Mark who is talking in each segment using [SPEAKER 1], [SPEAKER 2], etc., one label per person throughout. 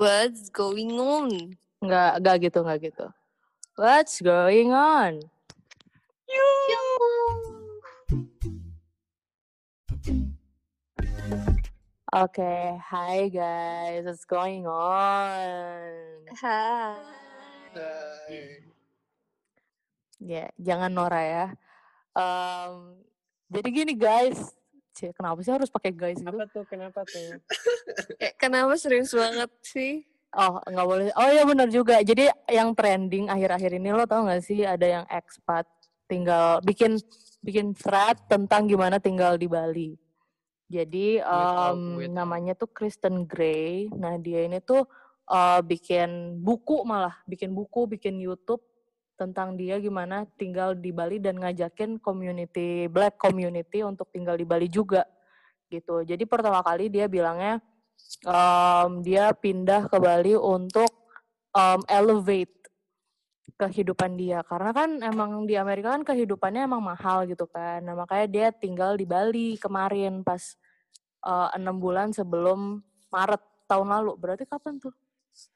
[SPEAKER 1] What's going on?
[SPEAKER 2] Nggak, nggak gitu, nggak gitu. What's going on? Oke, hi guys, what's going on?
[SPEAKER 1] Hai.
[SPEAKER 2] Ya, jangan Nora ya. Em, jadi gini guys, Cie, kenapa sih harus pakai guys gitu?
[SPEAKER 3] Apa tuh? Kenapa tuh?
[SPEAKER 1] Eh, kenapa serius banget sih?
[SPEAKER 2] Oh, nggak boleh. Oh iya benar juga. Jadi yang trending akhir-akhir ini lo tau gak sih ada yang expat tinggal bikin bikin thread tentang gimana tinggal di Bali. Jadi
[SPEAKER 3] tahu.
[SPEAKER 2] namanya tuh Kristen Gray. Nah dia ini tuh eh, bikin buku malah, bikin buku, bikin YouTube tentang dia gimana tinggal di Bali dan ngajakin community Black community untuk tinggal di Bali juga gitu. Jadi pertama kali dia bilangnya em, dia pindah ke Bali untuk em, elevate kehidupan dia karena kan emang di Amerika kan kehidupannya emang mahal gitu kan nah makanya dia tinggal di Bali kemarin pas eh, enam bulan sebelum Maret tahun lalu berarti kapan tuh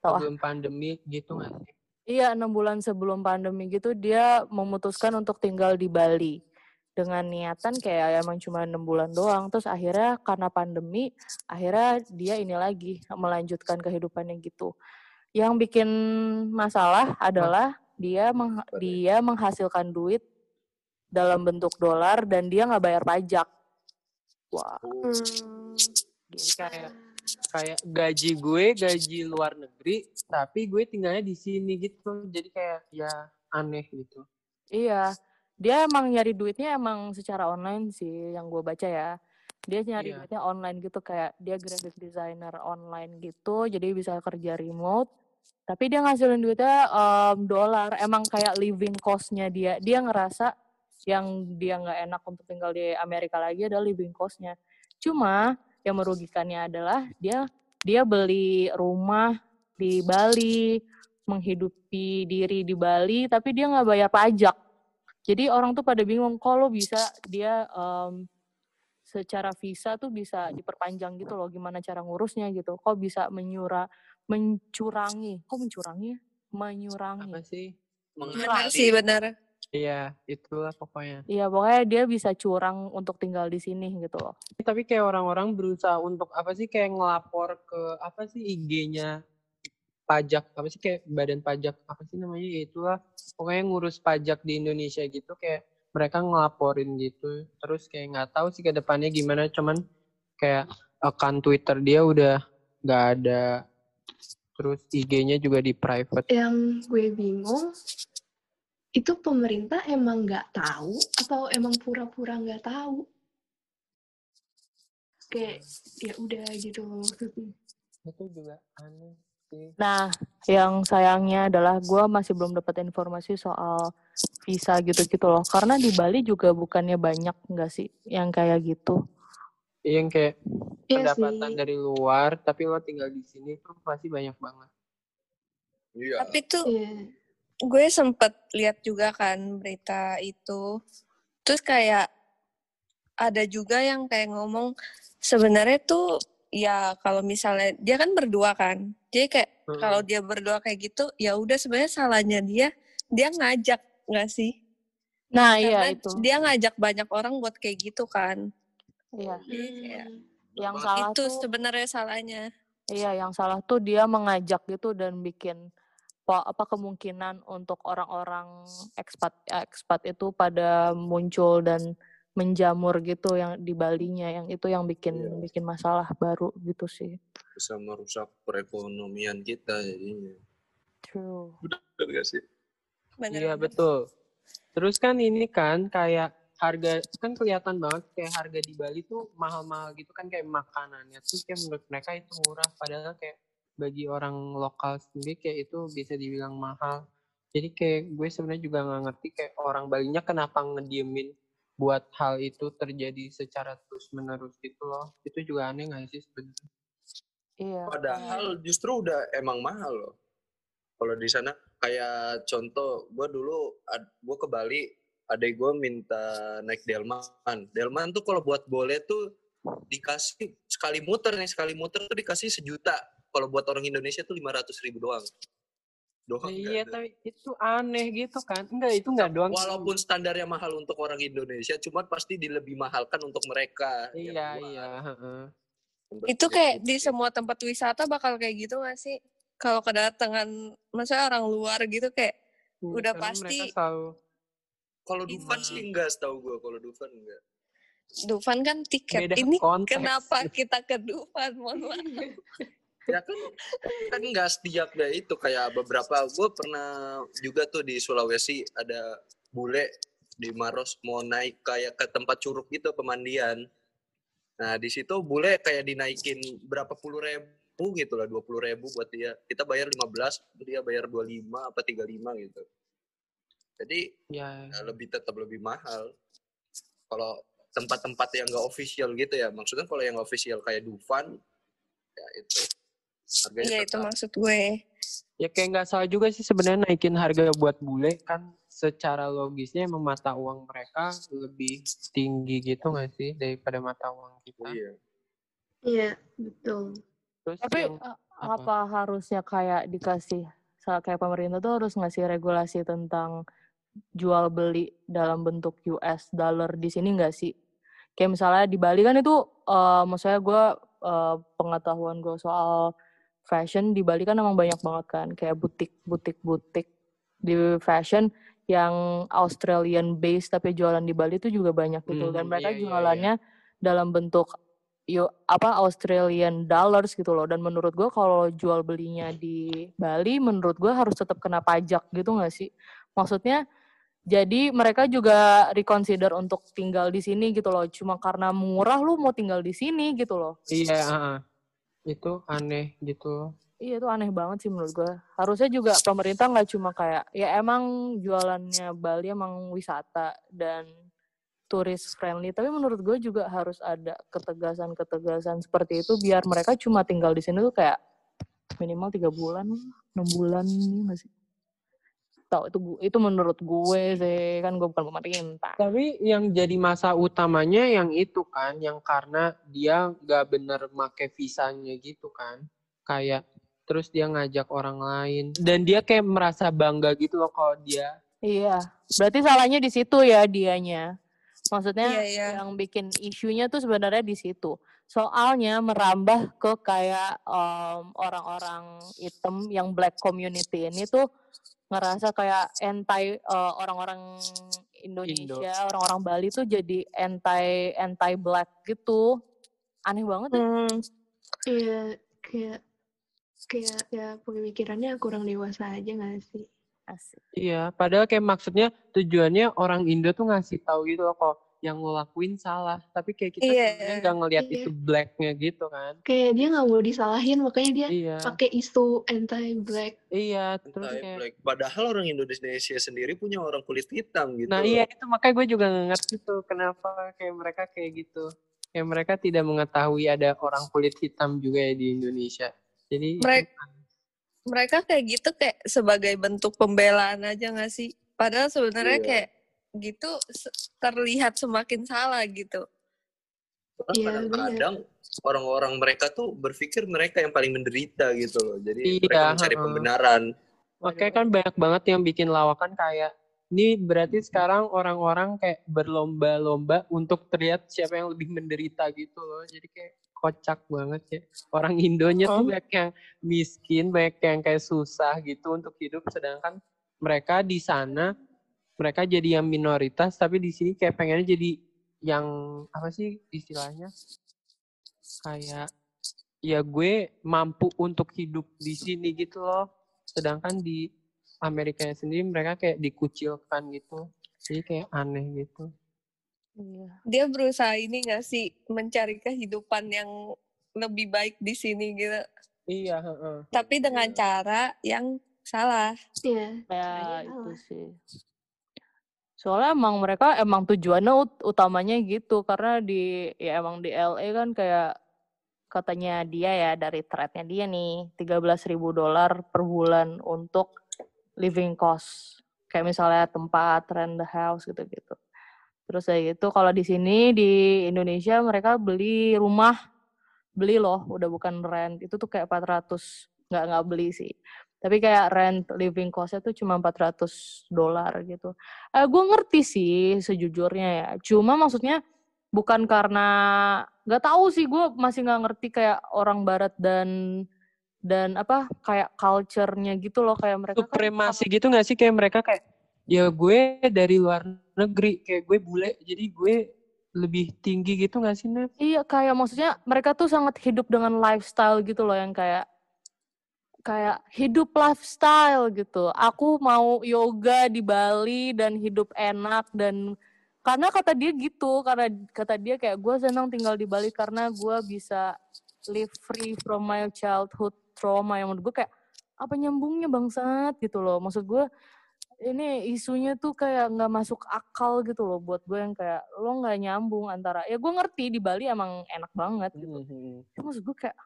[SPEAKER 2] Tahu ah.
[SPEAKER 3] Sebelum pandemi gitu nggak?
[SPEAKER 2] Iya, enam bulan sebelum pandemi gitu dia memutuskan untuk tinggal di Bali dengan niatan kayak emang cuma enam bulan doang. Terus akhirnya karena pandemi, akhirnya dia ini lagi melanjutkan kehidupannya gitu. Yang bikin masalah adalah dia meng- dia menghasilkan duit dalam bentuk dolar dan dia nggak bayar pajak. Wah,
[SPEAKER 1] Hmm.
[SPEAKER 3] Jadi kayak kayak gaji gue gaji luar negeri, tapi gue tinggalnya di sini gitu. Jadi kayak ya aneh gitu.
[SPEAKER 2] Iya, dia emang nyari duitnya emang secara online sih yang gue baca ya. Dia nyari
[SPEAKER 3] Iya.
[SPEAKER 2] duitnya online gitu kayak dia graphic designer online gitu, jadi bisa kerja remote. Tapi dia ngasilin duitnya em, dolar. Emang kayak living cost-nya dia. Dia ngerasa yang dia nggak enak untuk tinggal di Amerika lagi adalah living cost-nya. Cuma yang merugikannya adalah dia dia beli rumah di Bali, menghidupi diri di Bali, tapi dia nggak bayar pajak. Jadi orang tuh pada bingung, kalau bisa dia em, secara visa tuh bisa diperpanjang gitu loh, gimana cara ngurusnya gitu. Kok bisa menyura, mencurangi, kok mencurangi ya? Menyurangi.
[SPEAKER 3] Apa sih?
[SPEAKER 1] Benar sih, benar.
[SPEAKER 3] Iya, itulah pokoknya.
[SPEAKER 2] Iya, pokoknya dia bisa curang untuk tinggal di sini gitu loh.
[SPEAKER 3] Tapi kayak orang-orang berusaha untuk apa sih kayak ngelapor ke apa sih IG-nya pajak apa sih kayak badan pajak apa sih namanya ya itulah pokoknya ngurus pajak di Indonesia gitu kayak mereka ngelaporin gitu terus kayak nggak tahu sih ke depannya gimana cuman kayak account Twitter dia udah nggak ada terus IG-nya juga di private
[SPEAKER 4] yang gue bingung itu pemerintah emang nggak tahu atau emang pura-pura nggak tahu kayak ya udah gitu loh maksudnya
[SPEAKER 3] itu juga aneh sih
[SPEAKER 2] Nah, yang sayangnya adalah gue masih belum dapat informasi soal visa gitu-gitu loh. Karena di Bali juga bukannya banyak nggak sih yang kayak gitu.
[SPEAKER 3] Iya, yang kayak
[SPEAKER 4] Iya
[SPEAKER 3] pendapatan
[SPEAKER 4] sih.
[SPEAKER 3] dari luar tapi lo tinggal di sini tuh pasti banyak banget
[SPEAKER 5] Iya.
[SPEAKER 1] Tapi tuh
[SPEAKER 4] Iya.
[SPEAKER 1] Gue sempet lihat juga kan berita itu. Terus kayak ada juga yang kayak ngomong sebenarnya tuh ya kalau misalnya dia kan berdua kan. Jadi kayak
[SPEAKER 3] Hmm.
[SPEAKER 1] kalau dia berdua kayak gitu ya udah sebenarnya salahnya dia dia ngajak nggak sih?
[SPEAKER 2] Nah,
[SPEAKER 1] Karena
[SPEAKER 2] iya itu.
[SPEAKER 1] dia ngajak banyak orang buat kayak gitu kan.
[SPEAKER 2] Iya.
[SPEAKER 1] Jadi kayak
[SPEAKER 2] Yang salah
[SPEAKER 1] itu
[SPEAKER 2] tuh
[SPEAKER 1] sebenarnya salahnya.
[SPEAKER 2] Iya, yang salah tuh dia mengajak gitu dan bikin po- apa kemungkinan untuk orang-orang ekspat ekspat itu pada muncul dan menjamur gitu yang di Balinya yang itu yang bikin
[SPEAKER 5] Iya.
[SPEAKER 2] bikin masalah baru gitu sih.
[SPEAKER 5] bisa merusak perekonomian kita jadinya.
[SPEAKER 2] True.
[SPEAKER 5] Benar gak sih?
[SPEAKER 3] Iya betul. Terus kan ini kan kayak harga kan kelihatan banget kayak harga di Bali tuh mahal-mahal gitu kan kayak makanannya tuh kayak menurut mereka itu murah padahal kayak bagi orang lokal sendiri kayak itu bisa dibilang mahal. Jadi kayak gue sebenarnya juga nggak ngerti kayak orang Balinya kenapa ngediemin buat hal itu terjadi secara terus menerus gitu loh. Itu juga aneh nggak sih sebenarnya?
[SPEAKER 2] Iya.
[SPEAKER 5] Padahal justru udah emang mahal loh. Kalau di sana kayak contoh, gue dulu gue ke Bali, adek gue minta naik delman. Delman tuh kalau buat boleh tuh dikasih sekali muter nih sekali muter tuh dikasih sejuta. kalau buat orang Indonesia tuh 500 ribu doang. Doang.
[SPEAKER 3] Iya,
[SPEAKER 5] kan?
[SPEAKER 3] tapi itu aneh gitu kan. Enggak, itu enggak doang.
[SPEAKER 5] Walaupun standarnya mahal untuk orang Indonesia, cuman pasti dilebih mahalkan untuk mereka. yang
[SPEAKER 3] Iya, iya, heeh.
[SPEAKER 1] Itu kayak di
[SPEAKER 5] Gitu.
[SPEAKER 1] semua tempat wisata bakal kayak gitu gak sih? Kalau kedatangan, maksudnya orang luar gitu kayak
[SPEAKER 3] Iya,
[SPEAKER 1] Udah pasti-
[SPEAKER 5] Kalau Dufan sih enggak setahu gue. Kalau Dufan enggak.
[SPEAKER 1] Dufan kan tiket.
[SPEAKER 3] beda
[SPEAKER 1] Ini
[SPEAKER 3] konteks.
[SPEAKER 1] kenapa kita ke Dufan? Mohon maaf.
[SPEAKER 5] Ya kan kan enggak setiap ya itu kayak beberapa gue pernah juga tuh di Sulawesi ada bule di Maros mau naik kayak ke tempat curug gitu pemandian. Nah di situ bule kayak dinaikin berapa puluh ribu gitu lah dua puluh ribu buat dia. Kita bayar 15, dia bayar 25 apa 35 gitu. Jadi
[SPEAKER 3] Ya,
[SPEAKER 5] ya lebih tetap lebih mahal. Kalau tempat-tempat yang enggak official gitu ya, maksudnya kalau yang official kayak Dufan, ya itu harganya
[SPEAKER 1] Iya itu maksud gue.
[SPEAKER 3] ya kayak nggak salah juga sih sebenarnya naikin harga buat bule kan secara logisnya emang mata uang mereka lebih tinggi gitu nggak sih daripada mata uang kita.
[SPEAKER 5] Iya.
[SPEAKER 4] Iya, betul.
[SPEAKER 3] Terus
[SPEAKER 2] Tapi
[SPEAKER 3] yang
[SPEAKER 2] uh,
[SPEAKER 3] apa?
[SPEAKER 2] apa? harusnya kayak dikasih kayak pemerintah tuh harus ngasih regulasi tentang jual beli dalam bentuk US dollar di sini nggak sih? Kayak misalnya di Bali kan itu, uh, maksudnya gue uh, pengetahuan gue soal fashion di Bali kan emang banyak banget kan kayak butik butik butik di fashion yang Australian based tapi jualan di Bali itu juga banyak gitu dan
[SPEAKER 3] Hmm,
[SPEAKER 2] mereka
[SPEAKER 3] iya, iya, iya.
[SPEAKER 2] jualannya dalam bentuk yo apa Australian dollars gitu loh dan menurut gue kalau jual belinya di Bali menurut gue harus tetap kena pajak gitu nggak sih maksudnya jadi mereka juga reconsider untuk tinggal di sini gitu loh cuma karena murah lu mau tinggal di sini gitu loh
[SPEAKER 3] Iya, heeh. itu aneh gitu.
[SPEAKER 2] Iya itu aneh banget sih menurut gue. Harusnya juga pemerintah nggak cuma kayak ya emang jualannya Bali emang wisata dan turis friendly, tapi menurut gue juga harus ada ketegasan-ketegasan seperti itu biar mereka cuma tinggal di sini tuh kayak minimal tiga bulan, enam bulan nih masih. Tahu itu itu menurut gue sih kan gue bukan pemerintah.
[SPEAKER 3] Tapi yang jadi masa utamanya yang itu kan, yang karena dia nggak bener make visanya gitu kan, kayak terus dia ngajak orang lain dan dia kayak merasa bangga gitu loh kalau dia
[SPEAKER 2] Iya, berarti salahnya di situ ya dianya. Maksudnya
[SPEAKER 1] Iya, iya.
[SPEAKER 2] yang bikin isunya tuh sebenarnya di situ. Soalnya merambah ke kayak em, orang-orang hitam yang black community ini tuh ngerasa kayak anti eh, orang-orang Indonesia, orang-orang Bali tuh jadi anti anti black gitu. Aneh banget ya.
[SPEAKER 1] Hmm,
[SPEAKER 4] Iya, kayak kayak ya pemikirannya kurang dewasa aja gak sih?
[SPEAKER 2] Asik.
[SPEAKER 3] Iya, padahal kayak maksudnya tujuannya orang Indo tuh ngasih tahu gitu loh kok yang lo lakuin salah, tapi kayak kita
[SPEAKER 1] Iya.
[SPEAKER 3] sebenarnya nggak ngelihat
[SPEAKER 4] Iya.
[SPEAKER 3] itu blacknya gitu kan.
[SPEAKER 4] Kayak dia nggak mau disalahin, makanya dia
[SPEAKER 3] Iya,
[SPEAKER 4] pakai isu anti-black.
[SPEAKER 3] iya, terus
[SPEAKER 5] Anti
[SPEAKER 3] kayak
[SPEAKER 5] black. Padahal orang Indonesia sendiri punya orang kulit hitam gitu.
[SPEAKER 3] Nah iya itu makanya gue juga nggak ngerti tuh kenapa kayak mereka kayak gitu. Kayak mereka tidak mengetahui ada orang kulit hitam juga ya di Indonesia. Jadi
[SPEAKER 1] Mereka mereka kayak gitu kayak sebagai bentuk pembelaan aja gak sih? Padahal sebenarnya
[SPEAKER 5] Iya.
[SPEAKER 1] kayak gitu terlihat semakin salah gitu.
[SPEAKER 4] Iya,
[SPEAKER 5] kadang-kadang orang-orang mereka tuh berpikir mereka yang paling menderita gitu loh. Jadi
[SPEAKER 3] Iya,
[SPEAKER 5] mereka mencari
[SPEAKER 3] heeh.
[SPEAKER 5] pembenaran.
[SPEAKER 3] makanya kan banyak banget yang bikin lawakan kayak ini berarti sekarang orang-orang kayak berlomba-lomba untuk terlihat siapa yang lebih menderita gitu loh. Jadi kayak kocak banget ya. Orang Indonya tuh
[SPEAKER 1] Oh.
[SPEAKER 3] banyak yang miskin, banyak yang kayak susah gitu untuk hidup sedangkan mereka di sana mereka jadi yang minoritas tapi di sini kayak pengennya jadi yang apa sih istilahnya kayak ya gue mampu untuk hidup di sini gitu loh sedangkan di Amerika sendiri mereka kayak dikucilkan gitu jadi kayak aneh gitu
[SPEAKER 2] Iya.
[SPEAKER 1] Dia berusaha ini gak sih mencari kehidupan yang lebih baik di sini gitu.
[SPEAKER 3] iya heeh.
[SPEAKER 1] Tapi dengan cara yang salah.
[SPEAKER 4] Iya,
[SPEAKER 2] Ya itu sih. Soalnya emang mereka emang tujuannya ut- utamanya gitu karena di ya emang di LA kan kayak katanya dia ya dari threadnya dia nih 13.000 ribu dolar per bulan untuk living cost kayak misalnya tempat rent the house gitu-gitu. Terus kayak gitu kalau di sini di Indonesia mereka beli rumah beli loh, udah bukan rent. Itu tuh kayak 400 nggak nggak beli sih. Tapi kayak rent living cost-nya tuh cuma 400 dolar gitu. Eh, gue ngerti sih sejujurnya ya. Cuma maksudnya bukan karena nggak tahu sih gue masih nggak ngerti kayak orang barat dan dan apa kayak culture-nya gitu loh kayak mereka kan
[SPEAKER 3] Supremasi gitu gak sih kayak mereka kayak ya gue dari luar negeri kayak gue bule jadi gue lebih tinggi gitu gak sih Nep?
[SPEAKER 2] Iya kayak maksudnya mereka tuh sangat hidup dengan lifestyle gitu loh yang kayak kayak hidup lifestyle gitu. Aku mau yoga di Bali dan hidup enak dan karena kata dia gitu karena kata dia kayak gue senang tinggal di Bali karena gue bisa live free from my childhood trauma yang menurut gue kayak apa nyambungnya bangsat gitu loh. Maksud gue ini isunya tuh kayak nggak masuk akal gitu loh buat gue yang kayak lo nggak nyambung antara ya gue ngerti di Bali emang enak banget gitu. Cuma maksud gue kayak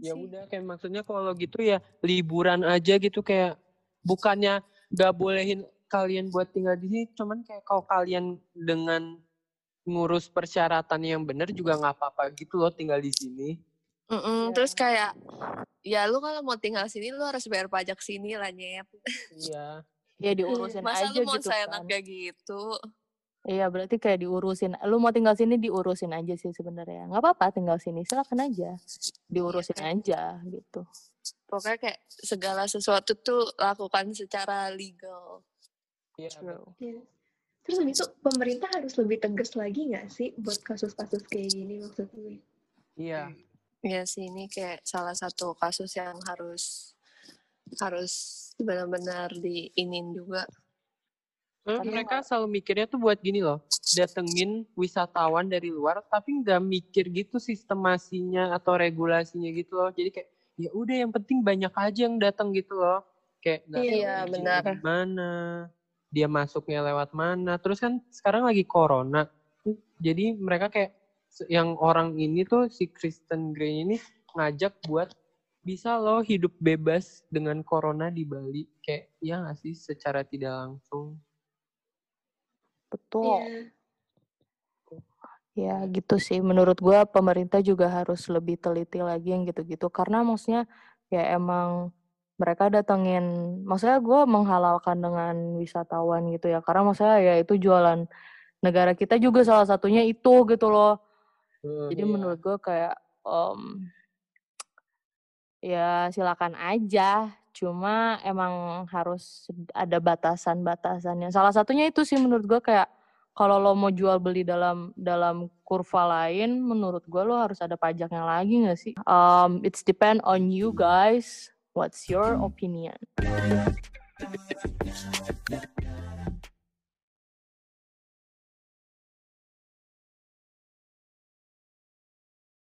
[SPEAKER 3] Ya
[SPEAKER 2] sih?
[SPEAKER 3] udah kayak maksudnya kalau gitu ya liburan aja gitu kayak bukannya gak bolehin kalian buat tinggal di sini, cuman kayak kalau kalian dengan ngurus persyaratan yang benar juga nggak apa-apa gitu loh tinggal di sini.
[SPEAKER 1] Mm-mm,
[SPEAKER 2] Iya.
[SPEAKER 1] Terus kayak ya lu kalau mau tinggal sini lu harus bayar pajak sini lah nyet.
[SPEAKER 3] Iya.
[SPEAKER 2] Ya diurusin
[SPEAKER 1] Masa
[SPEAKER 2] aja
[SPEAKER 1] lu mau
[SPEAKER 2] gitu
[SPEAKER 1] seenak
[SPEAKER 2] kan.
[SPEAKER 1] kayak gitu?
[SPEAKER 2] Iya berarti kayak diurusin. Lu mau tinggal sini diurusin aja sih sebenarnya. Nggak apa-apa tinggal sini silakan aja. Diurusin aja gitu.
[SPEAKER 1] Pokoknya kayak segala sesuatu tuh lakukan secara legal.
[SPEAKER 3] Iya.
[SPEAKER 2] True.
[SPEAKER 4] Ya. Terus habis itu pemerintah harus lebih tegas lagi nggak sih buat kasus-kasus kayak gini maksud gue?
[SPEAKER 3] Iya.
[SPEAKER 1] Ya sih ini kayak salah satu kasus yang harus harus benar-benar diinin juga.
[SPEAKER 2] Karena-
[SPEAKER 3] mereka selalu mikirnya tuh buat gini loh, datengin wisatawan dari luar, tapi nggak mikir gitu sistemasinya atau regulasinya gitu loh. Jadi kayak ya udah yang penting banyak aja yang datang gitu loh. Kayak nggak
[SPEAKER 4] Iya,
[SPEAKER 1] benar.
[SPEAKER 3] Gimana, dia masuknya lewat mana. Terus kan sekarang lagi corona, jadi mereka kayak yang orang ini tuh si Kristen Grey ini ngajak buat bisa loh hidup bebas dengan corona di Bali. Kayak ya nggak sih secara tidak langsung.
[SPEAKER 2] Betul.
[SPEAKER 4] Iya.
[SPEAKER 2] Ya gitu sih. Menurut gua pemerintah juga harus lebih teliti lagi yang gitu-gitu. Karena maksudnya ya emang mereka datengin, maksudnya gua menghalalkan dengan wisatawan gitu ya. Karena maksudnya ya itu jualan negara kita juga salah satunya itu gitu loh. Jadi
[SPEAKER 3] Iya.
[SPEAKER 2] menurut gue kayak em, ya silakan aja cuma emang harus ada batasan-batasannya. Salah satunya itu sih menurut gue kayak kalau lo mau jual beli dalam dalam kurva lain, menurut gue lo harus ada pajaknya lagi nggak sih? Um, it's depend on you guys. What's your opinion?